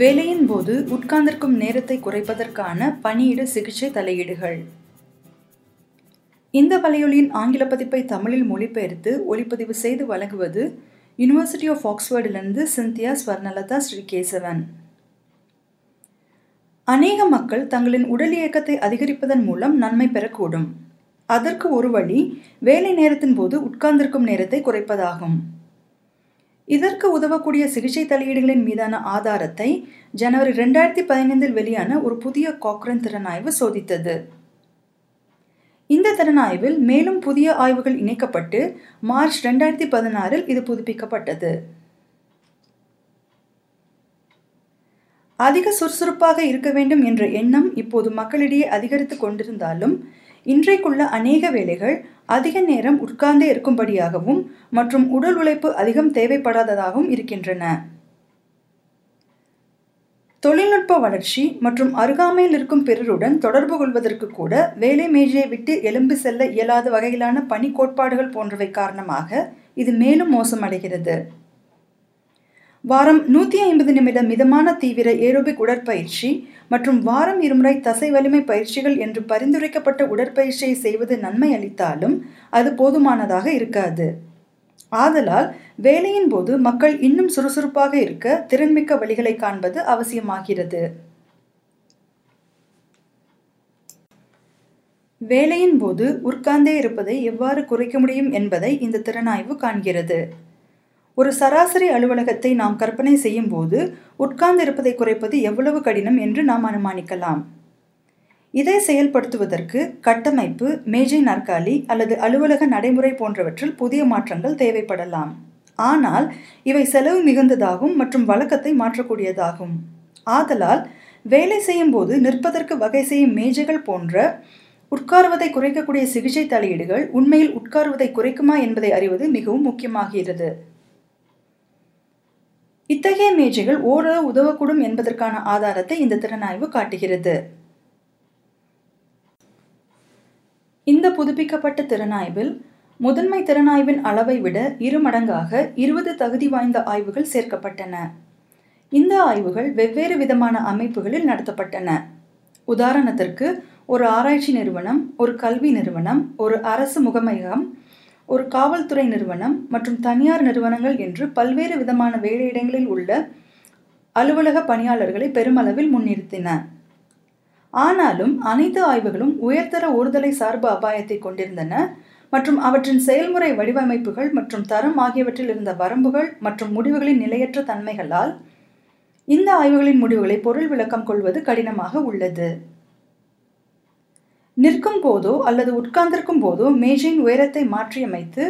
வேலையின் போது உட்கார்ந்திருக்கும் நேரத்தை குறைப்பதற்கான பணியிட சிகிச்சை தலையீடுகள். இந்த வலையொலியின் ஆங்கில பதிப்பை தமிழில் மொழிபெயர்த்து ஒளிப்பதிவு செய்து வழங்குவது யுனிவர்சிட்டி ஆஃப் ஆக்ஸ்போர்டிலிருந்து சிந்தியா ஸ்வர்ணலதா ஸ்ரீகேசவன். அநேக மக்கள் தங்களின் உடல் இயக்கத்தை அதிகரிப்பதன் மூலம் நன்மை பெறக்கூடும். அதற்கு ஒரு வழி வேலை நேரத்தின் போது உட்கார்ந்திருக்கும் நேரத்தை குறைப்பதாகும். இதற்கு உதவக்கூடிய சிகிச்சை தலையீடுகளின் மீதான ஆதாரத்தை ஜனவரி ரெண்டாயிரத்தி பதினைந்தில் வெளியான ஒரு புதிய காக்ரன் திறனாய்வு சோதித்தது. இந்த திறனாய்வில் மேலும் புதிய ஆய்வுகள் இணைக்கப்பட்டு மார்ச் ரெண்டாயிரத்தி பதினாறில் இது புதுப்பிக்கப்பட்டது. அதிக சுறுசுறுப்பாக இருக்க வேண்டும் என்ற எண்ணம் இப்போது மக்களிடையே அதிகரித்து கொண்டிருந்தாலும் இன்றைக்குள்ள அநேக வேலைகள் அதிக நேரம் உட்கார்ந்தே இருக்கும்படியாகவும் மற்றும் உடல் உழைப்பு அதிகம் தேவைப்படாததாகவும் இருக்கின்றன. தொழில்நுட்ப வளர்ச்சி மற்றும் அருகாமையில் இருக்கும் பிறருடன் தொடர்பு கொள்வதற்கு கூட வேலை மேஜையை விட்டு எலும்பு செல்ல இயலாத வகையிலான பணி கோட்பாடுகள் போன்றவை காரணமாக இது மேலும் மோசமடைகிறது. வாரம் நூற்றி ஐம்பது நிமிட மிதமான தீவிர ஏரோபிக் உடற்பயிற்சி மற்றும் வாரம் இருமுறை தசை வலிமை பயிற்சிகள் என்று பரிந்துரைக்கப்பட்ட உடற்பயிற்சியை செய்வது நன்மை அளித்தாலும் அது போதுமானதாக இருக்காது. ஆதலால் வேலையின் போது மக்கள் இன்னும் சுறுசுறுப்பாக இருக்க திறன்மிக்க வழிகளை காண்பது அவசியமாகிறது. வேலையின் போது உட்கார்ந்தே இருப்பதை எவ்வாறு குறைக்க முடியும் என்பதை இந்த திறனாய்வு காண்கிறது. ஒரு சராசரி அலுவலகத்தை நாம் கற்பனை செய்யும் போது உட்கார்ந்திருப்பதை குறைப்பது எவ்வளவு கடினம் என்று நாம் அனுமானிக்கலாம். இதை செயல்படுத்துவதற்கு கட்டமைப்பு மேஜை நாற்காலி அல்லது அலுவலக நடைமுறை போன்றவற்றில் புதிய மாற்றங்கள் தேவைப்படலாம். ஆனால் இவை செலவு மிகுந்ததாகும் மற்றும் வழக்கத்தை மாற்றக்கூடியதாகும். ஆதலால் வேலை செய்யும் போது நிற்பதற்கு வகை செய்யும் மேஜைகள் போன்ற உட்காருவதை குறைக்கக்கூடிய சிகிச்சை தலையீடுகள் உண்மையில் உட்காருவதை குறைக்குமா என்பதை அறிவது மிகவும் முக்கியமாகிறது. இத்தகைய மேஜைகள் ஓரளவு உதவக்கூடும் என்பதற்கான ஆதாரத்தை இந்த திறனாய்வு காட்டுகிறது. இந்த புதுப்பிக்கப்பட்ட திறனாய்வில் முதன்மை திறனாய்வின் அளவை விட இரு மடங்காக இருபது தகுதி வாய்ந்த ஆய்வுகள் சேர்க்கப்பட்டன. இந்த ஆய்வுகள் வெவ்வேறு விதமான அமைப்புகளில் நடத்தப்பட்டன. உதாரணத்திற்கு ஒரு ஆராய்ச்சி நிறுவனம் ஒரு கல்வி நிறுவனம் ஒரு அரசு முகமையகம் ஒரு காவல்துறை நிறுவனம் மற்றும் தனியார் நிறுவனங்கள் என்று பல்வேறு விதமான வேலையிடங்களில் உள்ள அலுவலக பணியாளர்களை பெருமளவில் முன்னிறுத்தின. ஆனாலும் அனைத்து ஆய்வுகளும் உயர்தர ஒருதலை சார்பு அபாயத்தை கொண்டிருந்தன மற்றும் அவற்றின் செயல்முறை வடிவமைப்புகள் மற்றும் தரம் ஆகியவற்றில் இருந்த வரம்புகள் மற்றும் முடிவுகளின் நிலையற்ற தன்மைகளால் இந்த ஆய்வுகளின் முடிவுகளை பொருள் விளக்கம் கொள்வது கடினமாக உள்ளது. நிற்கும் போதோ அல்லது உட்கார்ந்திருக்கும் போதோ மேஜையின் உயரத்தை மாற்றியமைத்து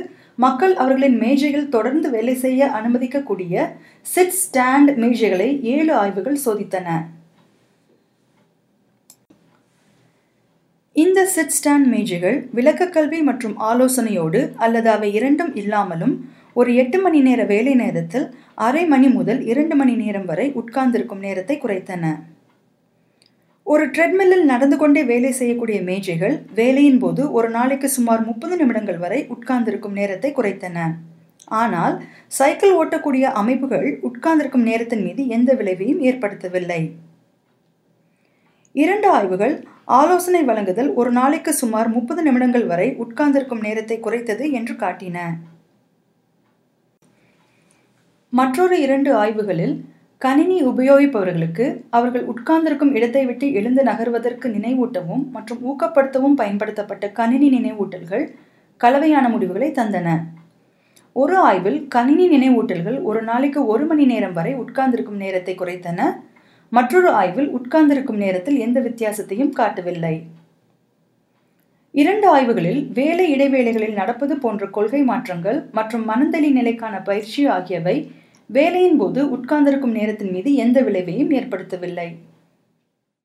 மக்கள் அவர்களின் மேஜையில் தொடர்ந்து வேலை செய்ய அனுமதிக்கக்கூடிய சிட் ஸ்டாண்ட் மேஜைகளை ஏழு ஆய்வுகள் சோதித்தன. இந்த சிட் ஸ்டாண்ட் மேஜைகள் விளக்கக்கல்வி மற்றும் ஆலோசனையோடு அல்லது அவை இரண்டும் இல்லாமலும் ஒரு எட்டு மணி நேர வேலை நேரத்தில் அரை மணி முதல் இரண்டு மணி நேரம் வரை உட்கார்ந்திருக்கும் நேரத்தை குறைத்தன. ஒரு ட்ரெட்மில்லில் நடந்து கொண்டே வேலை செய்யக்கூடிய மேஜைகள் வேலையின் போது ஒரு நாளைக்கு சுமார் முப்பது நிமிடங்கள் வரை உட்கார்ந்திருக்கும் நேரத்தை குறைத்தன. ஆனால் சைக்கிள் ஓட்டக்கூடிய அமைப்புகள் உட்கார்ந்திருக்கும் நேரத்தின் மீது எந்த விளைவையும் ஏற்படுத்தவில்லை. இரண்டு ஆய்வுகள் ஆலோசனை வழங்குதல் ஒரு நாளைக்கு சுமார் முப்பது நிமிடங்கள் வரை உட்கார்ந்திருக்கும் நேரத்தை குறைத்தது என்று காட்டின. மற்றொரு இரண்டு ஆய்வுகளில் கணினி உபயோகிப்பவர்களுக்கு அவர்கள் உட்கார்ந்திருக்கும் இடத்தை விட்டு எழுந்து நகர்வதற்கு நினைவூட்டவும் மற்றும் ஊக்கப்படுத்தவும் பயன்படுத்தப்பட்ட கணினி நினைவூட்டல்கள் கலவையான முடிவுகளை தந்தன. ஒரு ஆய்வில் கணினி நினைவூட்டல்கள் ஒரு நாளைக்கு ஒரு மணி நேரம் வரை உட்கார்ந்திருக்கும் நேரத்தை குறைத்தன. மற்றொரு ஆய்வில் உட்கார்ந்திருக்கும் நேரத்தில் எந்த வித்தியாசத்தையும் காட்டவில்லை. இரண்டு ஆய்வுகளில் வேலை இடைவேளைகளில் நடப்பது போன்ற கொள்கை மாற்றங்கள் மற்றும் மனந்தளி நிலைக்கான பயிற்சி ஆகியவை வேலையின் போது உட்கார்ந்திருக்கும் நேரத்தின் மீது எந்த விளைவையும் ஏற்படுத்தவில்லை.